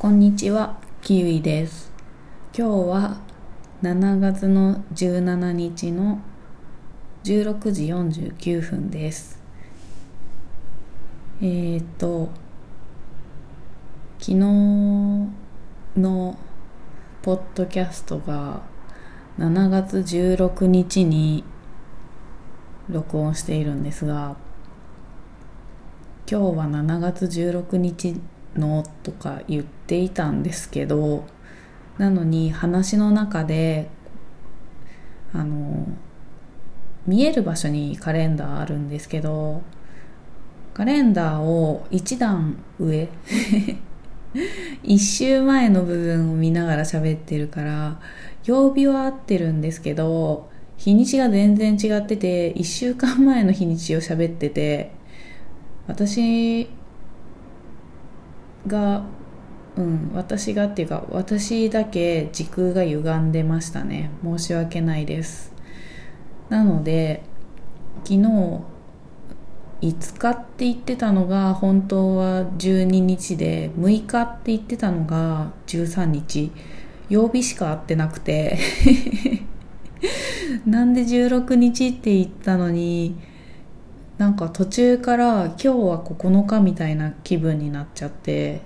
こんにちは、キウイです。今日は7月の17日の16時49分です。えーと、昨日のポッドキャストが7月16日に録音しているんですが、今日は7月16日のとか言っていたんですけどなのに話の中であの見える場所にカレンダーあるんですけどカレンダーを一段上 一周前の部分を見ながら喋ってるから曜日は合ってるんですけど日にちが全然違ってて1週間前の日にちを喋ってて私がうん私がっていうか私だけ時空が歪んでましたね。申し訳ないです。なので昨日5日って言ってたのが本当は12日で6日って言ってたのが13日。曜日しか合ってなくて。なんで16日って言ったのになんか途中から今日は9日みたいな気分になっちゃって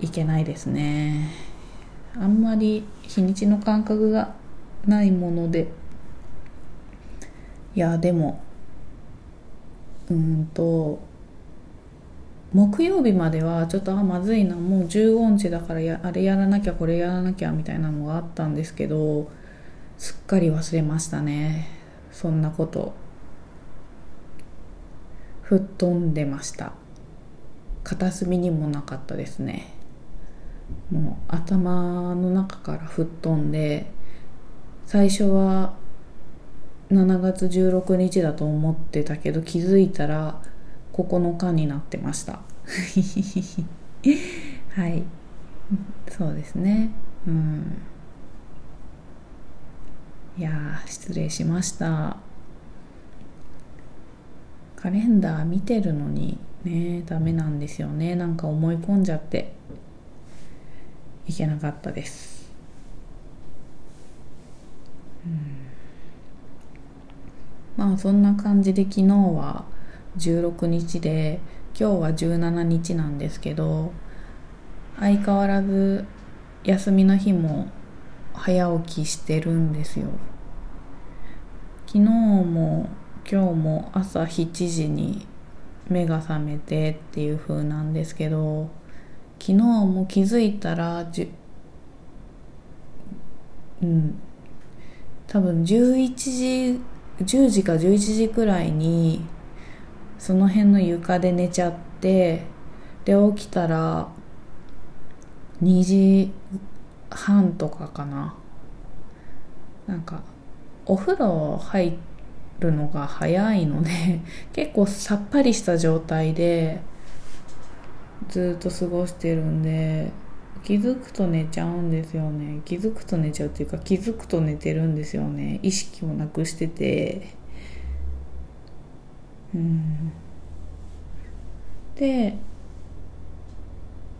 いけないですね。あんまり日にちの感覚がないもので。いやでもうんと木曜日まではちょっとあまずいな。もう15日だからやあれやらなきゃこれやらなきゃみたいなのがあったんですけどすっかり忘れましたね。そんなこと。吹っ飛んでました。片隅にもなかったですね。もう頭の中から吹っ飛んで最初は7月16日だと思ってたけど気づいたら9日になってました。はい。そうですね。うん。いや失礼しました。カレンダー見てるのにねダメなんですよね。なんか思い込んじゃって。いけなかったです、うん、まあそんな感じで昨日は16日で今日は17日なんですけど相変わらず休みの日も早起きしてるんですよ。昨日も今日も朝7時に目が覚めてっていう風なんですけど昨日も気づいたらじうん。多分11時10時か11時くらいにその辺の床で寝ちゃってで起きたら2時半とかかな。なんかお風呂入ってるのが早いので 結構さっぱりした状態でずっと過ごしてるんで気づくと寝ちゃうんですよね。気づくと寝ちゃうっていうか気づくと寝てるんですよね。意識をなくしてて。うん。で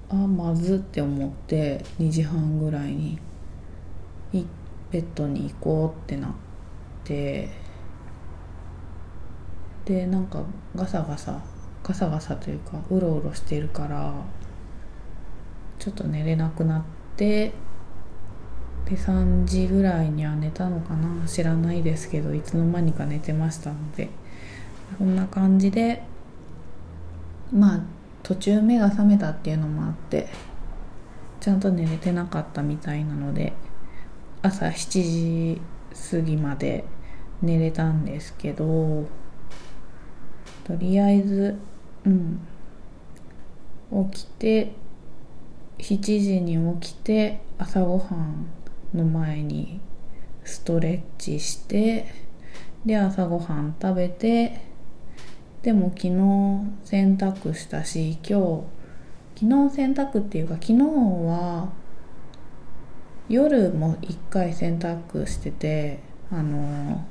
あまずって思って2時半ぐらいにベッドに行こうってなって。でなんかガサガサガサガサというかうろうろしてるからちょっと寝れなくなってで3時ぐらいには寝たのかな。知らないですけどいつの間にか寝てましたので。こんな感じでまあ途中目が覚めたっていうのもあってちゃんと寝れてなかったみたいなので朝7時過ぎまで寝れたんですけどとりあえずうん。起きて7時に起きて朝ごはんの前にストレッチしてで朝ごはん食べてでも昨日洗濯したし今日昨日洗濯っていうか昨日は夜も一回洗濯しててあの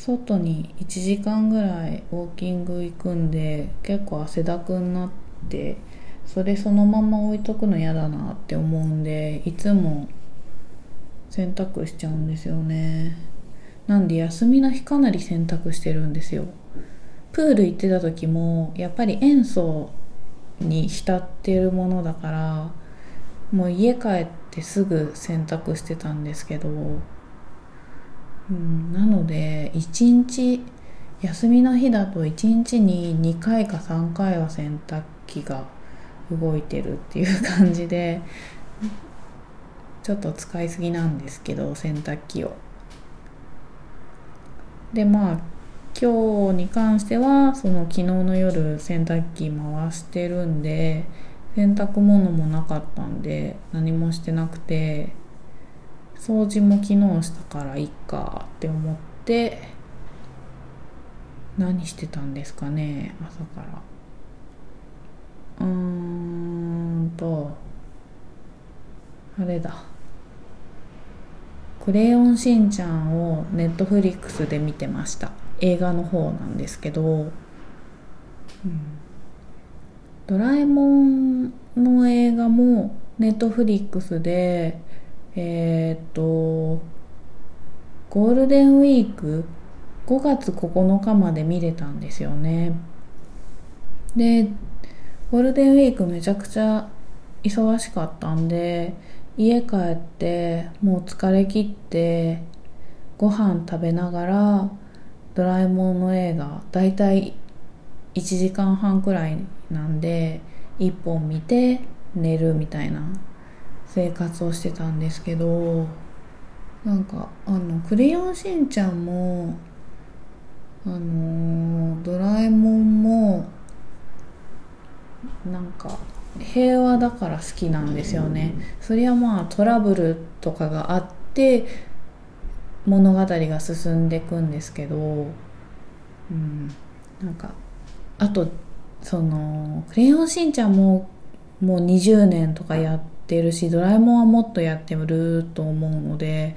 外に1時間ぐらいウォーキング行くんで結構汗だくになってそれそのまま置いとくの嫌だなって思うんでいつも洗濯しちゃうんですよね。なんで休みの日かなり洗濯してるんですよ。プール行ってた時もやっぱり塩素に浸ってるものだからもう家帰ってすぐ洗濯してたんですけど、うん、なので一日休みの日だと1日に2回か3回は洗濯機が動いてるっていう感じでちょっと使いすぎなんですけど洗濯機を。でまあ今日に関してはその昨日の夜洗濯機回してるんで洗濯物もなかったんで何もしてなくて掃除も昨日したからいっかって思って何してたんですかね朝から。うーんとあれだ。クレヨンしんちゃんをネットフリックスで見てました。映画の方なんですけど、うん、ドラえもんの映画もネットフリックスでえー、っとゴールデンウィーク5月9日まで見れたんですよね。でゴールデンウィークめちゃくちゃ忙しかったんで家帰ってもう疲れ切ってご飯食べながらドラえもんの映画だいたい1時間半くらいなんで1本見て寝るみたいな生活をしてたんですけどなんかあの「クレヨンしんちゃん」もあのドラえもんもなんか平和だから好きなんですよね。そりゃまあトラブルとかがあって物語が進んでいくんですけど、うん、なんかあとその「クレヨンしんちゃんも」もう20年とかやっててるし「ドラえもん」はもっとやってると思うので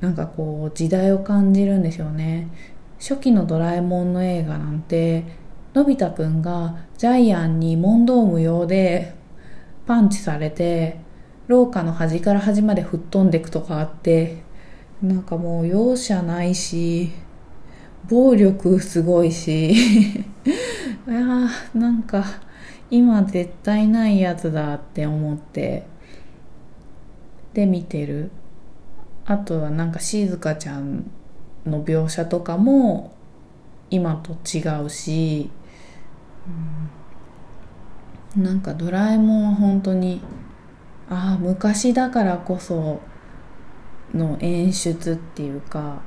なんかこう時代を感じるんですよね。初期のドラえもんの映画なんてのび太くんがジャイアンに問答無用でパンチされて廊下の端から端まで吹っ飛んでいくとかあってなんかもう容赦ないし暴力すごいし いやなんか今絶対ないやつだって思って。で見てる。あとはなんか静香ちゃんの描写とかも今と違うし、うん、なんかドラえもんは本当にああ昔だからこその演出っていうか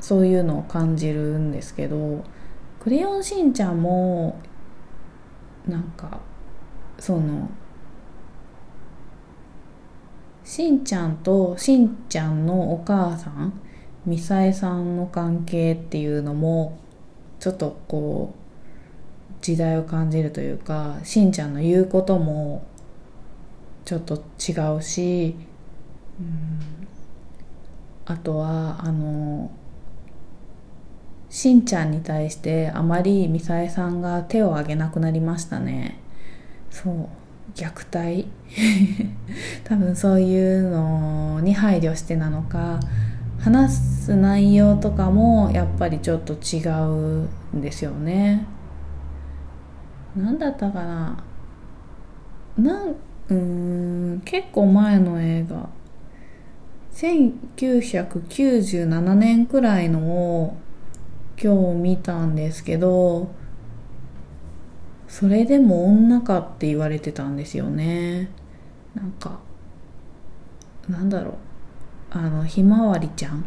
そういうのを感じるんですけど「クレヨンしんちゃん」もなんかそのしんちゃんとしんちゃんのお母さんみさえさんの関係っていうのもちょっとこう時代を感じるというかしんちゃんの言うこともちょっと違うし、うん、あとはあのしんちゃんに対してあまりみさえさんが手を挙げなくなりましたね。そう。虐待？多分そういうのに配慮してなのか話す内容とかもやっぱりちょっと違うんですよね。何だったかな？なんうん結構前の映画。1997年くらいのを今日見たんですけどそれでも女かって言われてたんですよね。なんかなんだろう。あのひまわりちゃん。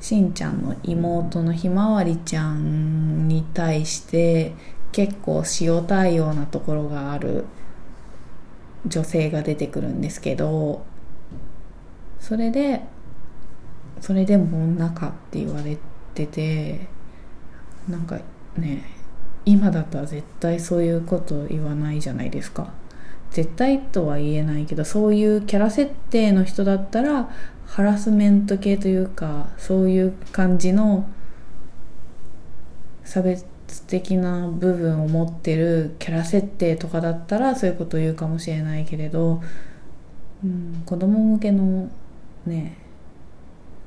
しんちゃんの妹のひまわりちゃんに対して結構塩対応なところがある女性が出てくるんですけどそれでそれでも女かって言われててなんかね今だったら絶対そういうこと言わないじゃないですか。絶対とは言えないけどそういうキャラ設定の人だったらハラスメント系というかそういう感じの差別的な部分を持ってるキャラ設定とかだったらそういうことを言うかもしれないけれど、うん、子供向けのね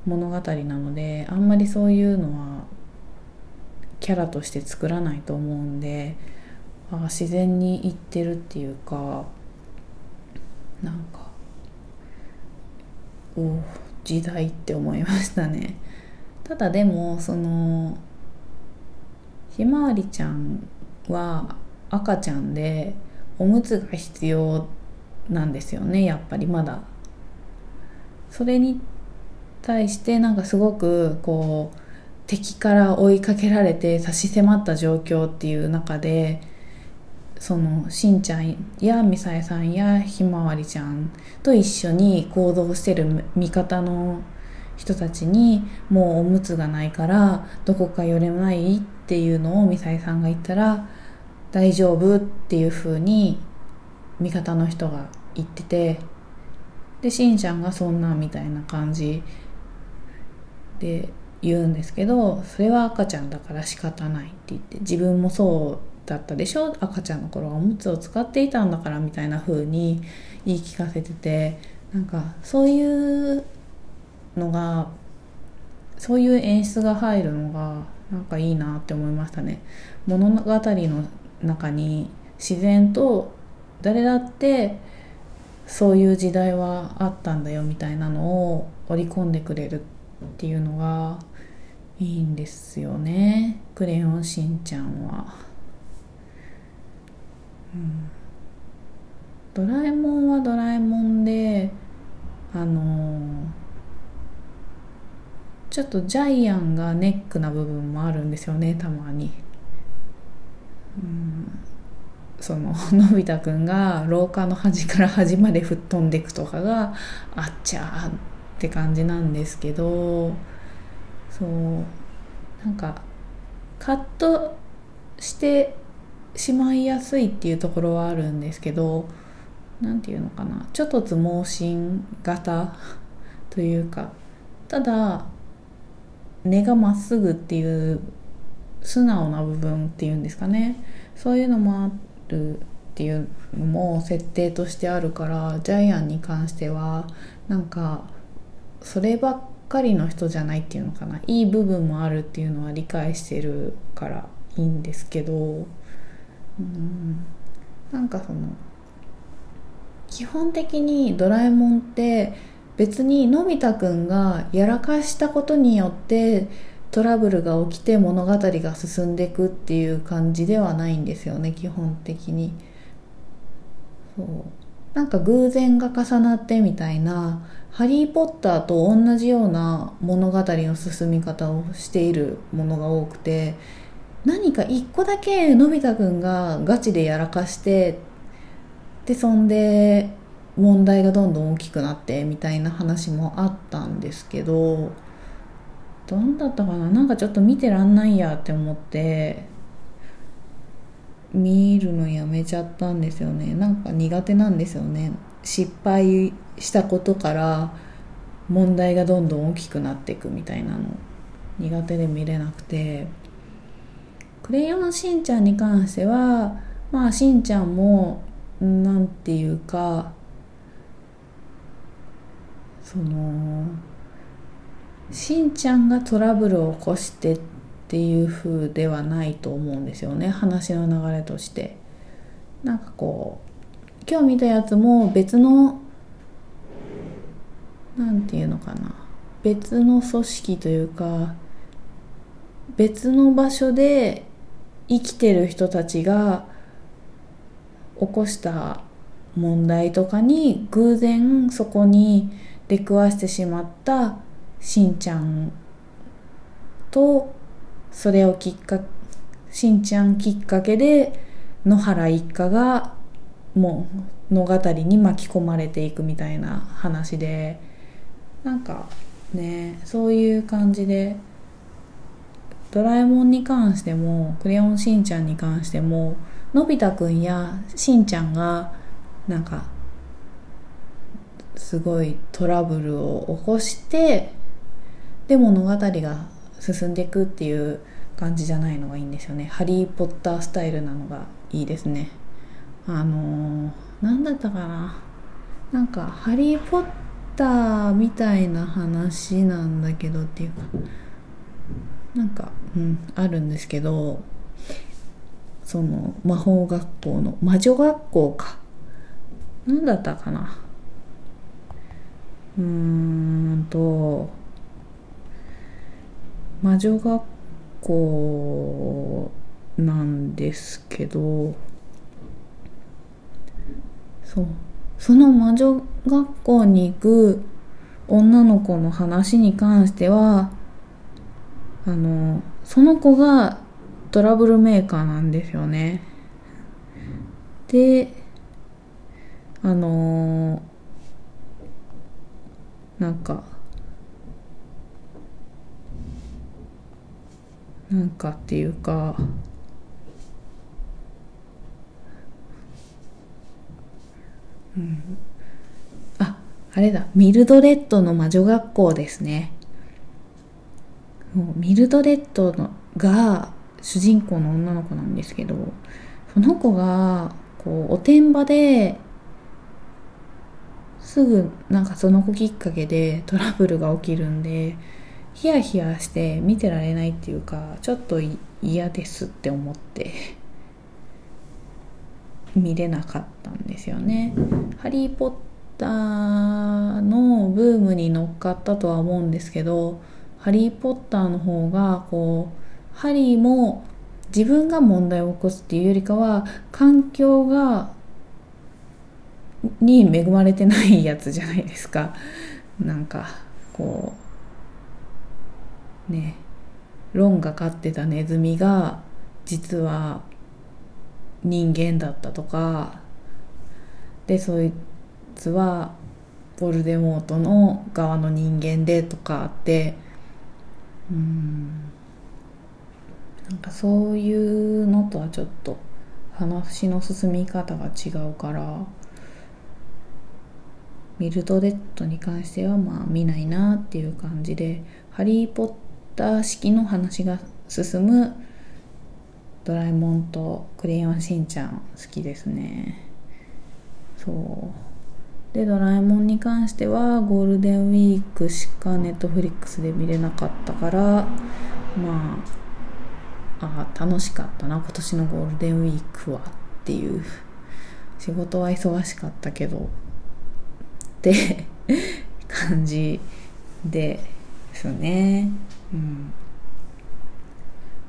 物語なのであんまりそういうのはキャラとして作らないと思うんであ自然にいってるっていうかなんかお時代って思いましたね。ただでもそのひまわりちゃんは赤ちゃんでおむつが必要なんですよねやっぱりまだ。それに対してなんかすごくこう敵から追いかけられて差し迫った状況っていう中でそのしんちゃんやみさえさんやひまわりちゃんと一緒に行動してる味方の人たちにもうおむつがないからどこか寄れないっていうのをみさえさんが言ったら大丈夫っていう風に味方の人が言っててでしんちゃんがそんなみたいな感じで言うんですけどそれは赤ちゃんだから仕方ないって言って自分もそうだったでしょ？赤ちゃんの頃はおむつを使っていたんだからみたいな風に言い聞かせててなんかそういうのがそういう演出が入るのがなんかいいなって思いましたね。物語の中に自然と誰だってそういう時代はあったんだよみたいなのを織り込んでくれるっっていうのがいいんですよね「クレヨンしんちゃんは」うん、ドラえもんはドラえもんであの、ちょっとジャイアンがネックな部分もあるんですよねたまに。うん。その のび太くんが廊下の端から端まで吹っ飛んでいくとかがあっちゃーって感じなんですけどそうなんかカットしてしまいやすいっていうところはあるんですけど何て言うのかなちょっとつ盲信型 というかただ根がまっすぐっていう素直な部分っていうんですかね。そういうのもあるっていうのも設定としてあるからジャイアンに関してはなんかそればっかりの人じゃないっていうのかな。いい部分もあるっていうのは理解してるからいいんですけど。うん。なんかその基本的にドラえもんって別にのび太くんがやらかしたことによってトラブルが起きて物語が進んでいくっていう感じではないんですよね基本的に。そう。なんか偶然が重なってみたいなハリー・ポッターと同じような物語の進み方をしているものが多くて何か一個だけのび太くんがガチでやらかしてでそんで問題がどんどん大きくなってみたいな話もあったんですけどどんだったかな？なんかちょっと見てらんないやって思って見るのやめちゃったんですよね。なんか苦手なんですよね。失敗したことから問題がどんどん大きくなっていくみたいなの。苦手で見れなくて「クレヨンしんちゃん」に関してはまあしんちゃんもなんていうかそのしんちゃんがトラブルを起こしてっていう風ではないと思うんですよね話の流れとして。なんかこう今日見たやつも別の何て言うのかな別の組織というか別の場所で生きてる人たちが起こした問題とかに偶然そこに出くわしてしまったしんちゃんとそれをきっかしんちゃんきっかけで野原一家がもう物語に巻き込まれていくみたいな話でなんかねそういう感じでドラえもんに関してもクレヨンしんちゃんに関してものび太くんやしんちゃんがなんかすごいトラブルを起こしてでも物語が進んでいくっていう感じじゃないのがいいんですよね。ハリー・ポッタースタイルなのがいいですね。あのー、何だったかな。なんかハリー・ポッターみたいな話なんだけどっていうかなんかうんあるんですけどその魔法学校の魔女学校か。何だったかな。うーんと魔女学校なんですけどそうその魔女学校に行く女の子の話に関してはあのその子がトラブルメーカーなんですよね。で、あの、なんか、なんかっていうか、うん、あ、あれだ、ミルドレッドの魔女学校ですね。ミルドレッドのが主人公の女の子なんですけどその子がこうおてんばですぐなんかその子きっかけでトラブルが起きるんでヒヤヒヤして見てられないっていうかちょっと嫌ですって思って 見れなかったんですよね。ハリー・ポッターのブームに乗っかったとは思うんですけどハリー・ポッターの方がこうハリーも自分が問題を起こすっていうよりかは環境がに恵まれてないやつじゃないですかなんかこうねロンが飼ってたネズミが実は人間だったとかでそいつはボルデモートの側の人間でとかあってうんなんかそういうのとはちょっと話の進み方が違うからミルドレッドに関してはまあ見ないなっていう感じでハリー・ポッター式の話が進むドラえもんとクレヨンしんちゃん好きですね。そう。でドラえもんに関してはゴールデンウィークしかネットフリックスで見れなかったからまあああ楽しかったな今年のゴールデンウィークはっていう。仕事は忙しかったけど。って 感じですね。うん。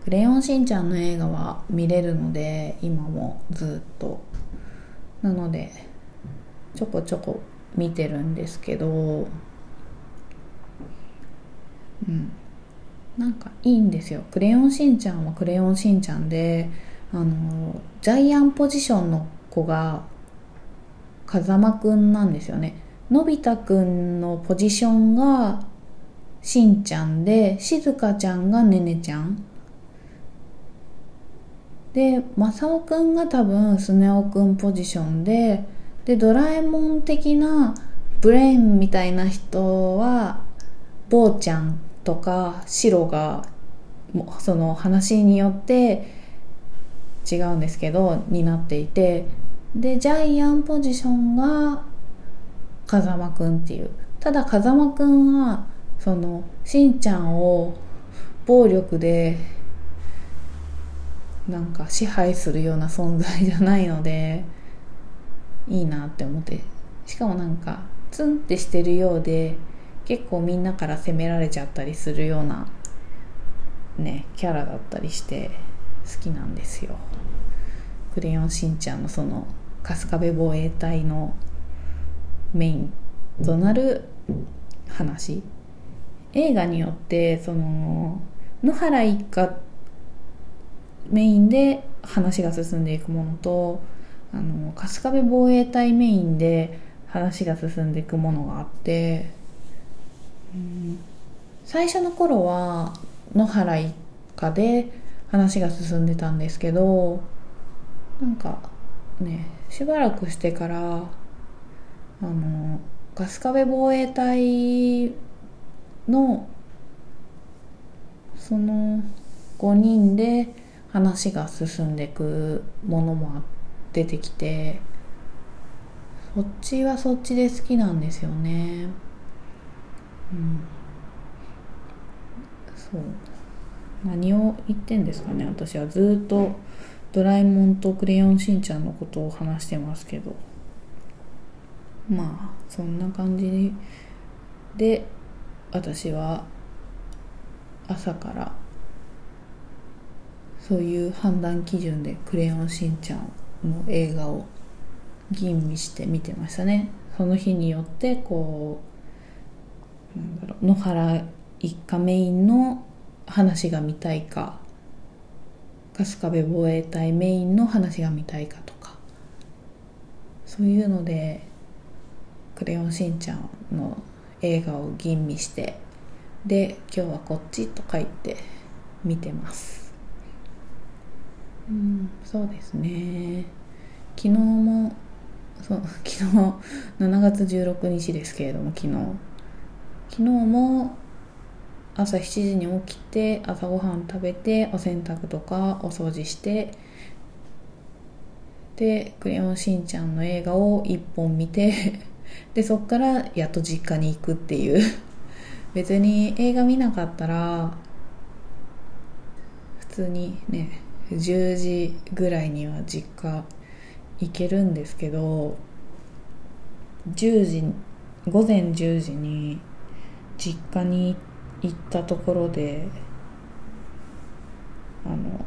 クレヨンしんちゃんの映画は見れるので今もずっと。なのでちょこちょこ見てるんですけどうん。なんかいいんですよ。クレヨンしんちゃんはクレヨンしんちゃんであのジャイアンポジションの子が風間くんなんですよね。のび太くんのポジションがしんちゃんでしずかちゃんがねねちゃん。でまさおくんが多分スネ夫くんポジションででドラえもん的なブレインみたいな人は坊ちゃんとか白がその話によって違うんですけどになっていてでジャイアンポジションが風間くんっていう。ただ風間くんはそのしんちゃんを暴力でなんか支配するような存在じゃないのでいいなって思って。しかもなんかツンってしてるようで結構みんなから責められちゃったりするようなねキャラだったりして好きなんですよ「クレヨンしんちゃん」のその春日部防衛隊のメインとなる話。映画によってその野原一家メインで話が進んでいくものとあの春日部防衛隊メインで話が進んでいくものがあってうん最初の頃は野原一家で話が進んでたんですけどなんかねしばらくしてからあの春日部防衛隊のその5人で話が進んでいくものも出てきてそっちはそっちで好きなんですよね。うん。そう。何を言ってんですかね私は。ずっとドラえもんとクレヨンしんちゃんのことを話してますけど。まあそんな感じで私は朝からそういう判断基準で「クレヨンしんちゃん」の映画を吟味して見てましたね。その日によってこうなんだろう野原一家メインの話が見たいか春日部防衛隊メインの話が見たいかとかそういうので「クレヨンしんちゃん」の映画を吟味してで今日はこっちとか言って見てます。うん。そうですね。昨日もそう 昨日7月16日ですけれども昨日。昨日も朝7時に起きて朝ごはん食べてお洗濯とかお掃除してで「クレヨンしんちゃん」の映画を1本見て でそっからやっと実家に行くっていう。別に映画見なかったら普通にね10時ぐらいには実家行けるんですけど10時午前10時に実家に行ったところであの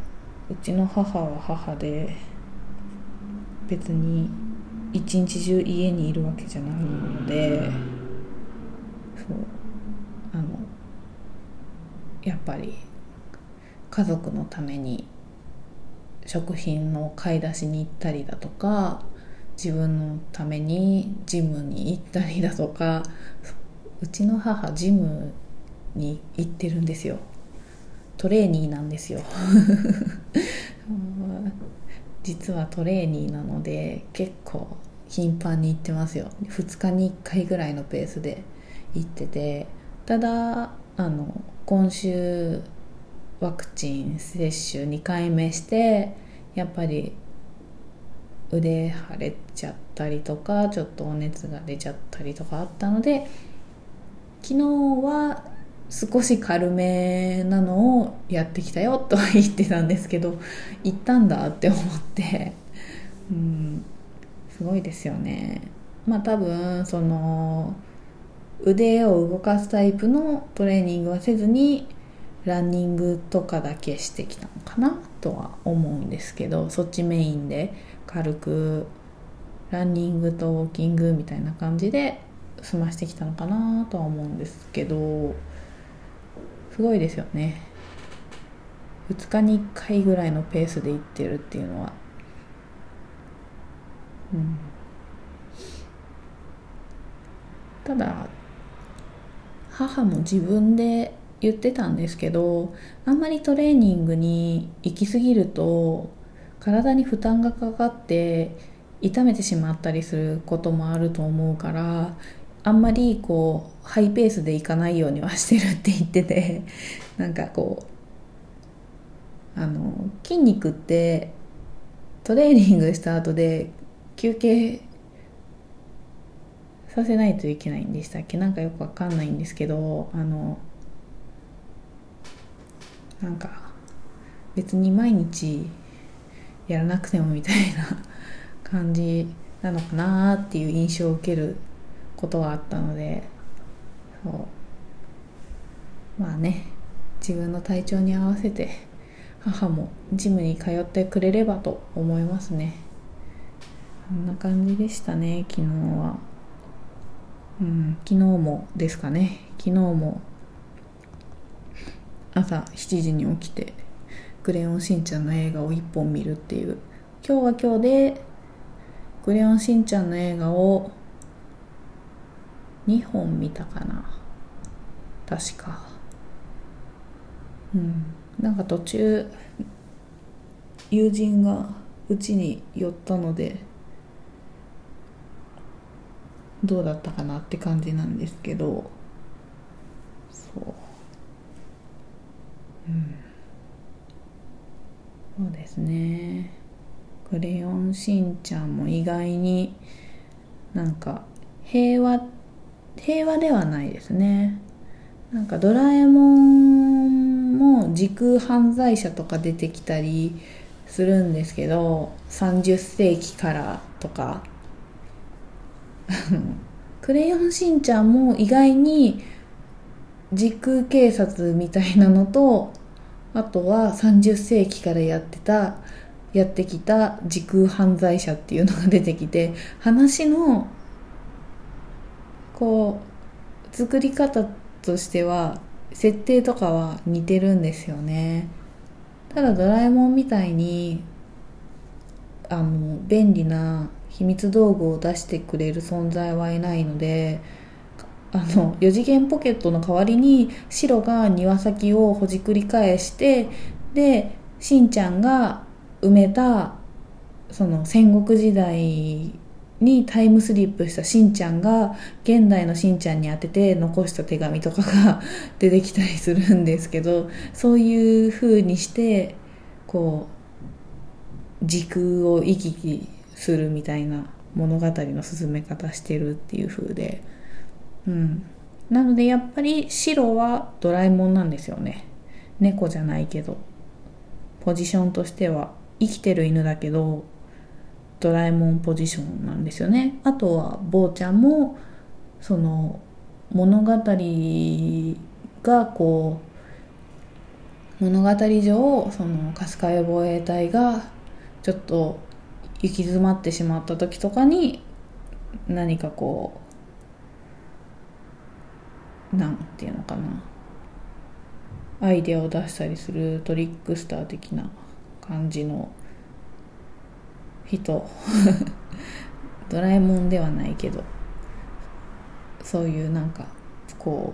うちの母は母で別に一日中家にいるわけじゃないのでそう。あのやっぱり家族のために食品の買い出しに行ったりだとか自分のためにジムに行ったりだとかうちの母ジムに行ってるんですよ。トレーニーなんですよ。実はトレーニーなので結構頻繁に行ってますよ。2日に1回ぐらいのペースで行っててただあの今週ワクチン接種2回目してやっぱり腕腫れちゃったりとかちょっとお熱が出ちゃったりとかあったので昨日は少し軽めなのをやってきたよとは言ってたんですけど行ったんだって思ってうんすごいですよね。まあ多分その腕を動かすタイプのトレーニングはせずにランニングとかだけしてきたのかなとは思うんですけどそっちメインで軽くランニングとウォーキングみたいな感じで済ましてきたのかなとは思うんですけどすごいですよね。2日に1回ぐらいのペースで行ってるっていうのは。うん。ただ母も自分で言ってたんですけどあんまりトレーニングに行き過ぎると体に負担がかかって痛めてしまったりすることもあると思うからあんまりこうハイペースでいかないようにはしてるって言ってて なんかこうあの筋肉ってトレーニングした後で休憩させないといけないんでしたっけ？なんかよくわかんないんですけどあのなんか別に毎日やらなくてもみたいな感じなのかなっていう印象を受けることはあったのでそう。まあね自分の体調に合わせて母もジムに通ってくれればと思いますね。こんな感じでしたね昨日は。うん昨日もですかね。昨日も朝7時に起きて「クレヨンしんちゃん」の映画を1本見るっていう。今日は今日で「クレヨンしんちゃん」の映画を2本見たかな。確か。うん。なんか途中友人がうちに寄ったのでどうだったかなって感じなんですけどそう。うん。そうですね。クレヨンしんちゃんも意外になんか平和って平和ではないですね。なんかドラえもんも時空犯罪者とか出てきたりするんですけど30世紀からとか。クレヨンしんちゃんも意外に時空警察みたいなのとあとは30世紀からやってたやってきた時空犯罪者っていうのが出てきて話のこう作り方としては設定とかは似てるんですよね。ただドラえもんみたいにあの便利な秘密道具を出してくれる存在はいないのであの4次元ポケットの代わりに白が庭先をほじくり返してでしんちゃんが埋めたその戦国時代にタイムスリップしたしんちゃんが現代のしんちゃんに当てて残した手紙とかが出てきたりするんですけどそういう風にしてこう時空を行き来するみたいな物語の進め方してるっていう風で。うん。なのでやっぱり白はドラえもんなんですよね。猫じゃないけど。ポジションとしては生きてる犬だけどドラえもんポジションなんですよね。あとは坊ちゃんもその物語がこう物語上その春日部防衛隊がちょっと行き詰まってしまった時とかに何かこうなんていうのかな。アイデアを出したりするトリックスター的な感じの人。ドラえもんではないけど。そういうなんかこ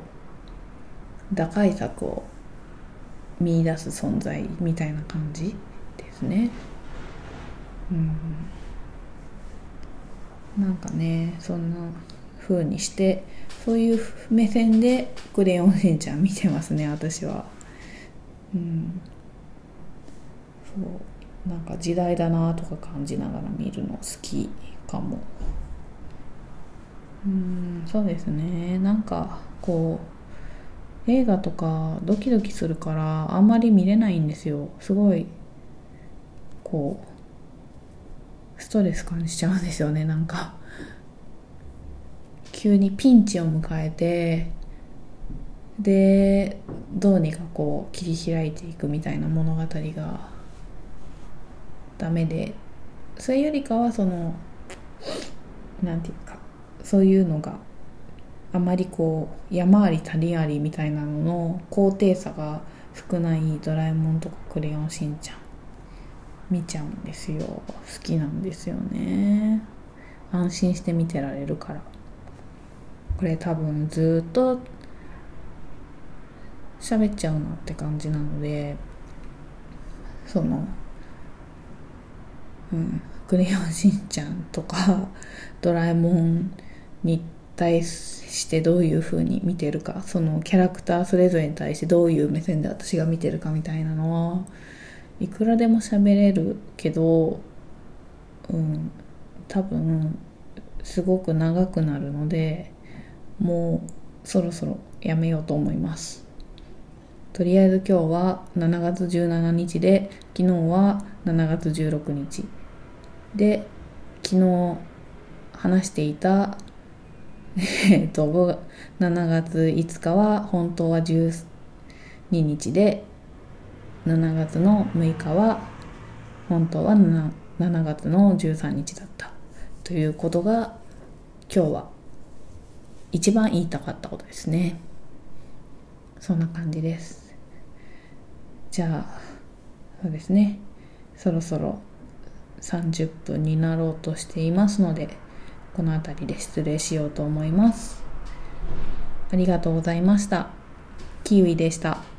う打開策を見出す存在みたいな感じですね。うん。なんかねそんな風にしてそういう目線で「クレヨンしんちゃん」見てますね私は。うん。そう。なんか時代だなとか感じながら見るの好きかも。うん。そうですね。なんかこう映画とかドキドキするからあんまり見れないんですよ。すごいこうストレス感じちゃうんですよね。なんか。急にピンチを迎えてでどうにかこう切り開いていくみたいな物語がダメでそれよりかはそのなんていうかそういうのがあまりこう山あり谷ありみたいなのの高低差が少ないドラえもんとかクレヨンしんちゃん見ちゃうんですよ。好きなんですよね。安心して見てられるから。これ多分ずっと喋っちゃうなって感じなのでそのうん「クレヨンしんちゃん」とか「ドラえもん」に対してどういう風に見てるかそのキャラクターそれぞれに対してどういう目線で私が見てるかみたいなのはいくらでも喋れるけどうん。多分すごく長くなるのでもうそろそろやめようと思います。とりあえず今日は7月17日で昨日は7月16日。で昨日話していた えっと7月5日は本当は12日で7月の6日は本当は 7, 7月の13日だった。ということが今日は一番言いたかったことですね。そんな感じです。じゃあそうですね。そろそろ30分になろうとしていますのでこの辺りで失礼しようと思います。ありがとうございました。キウイでした。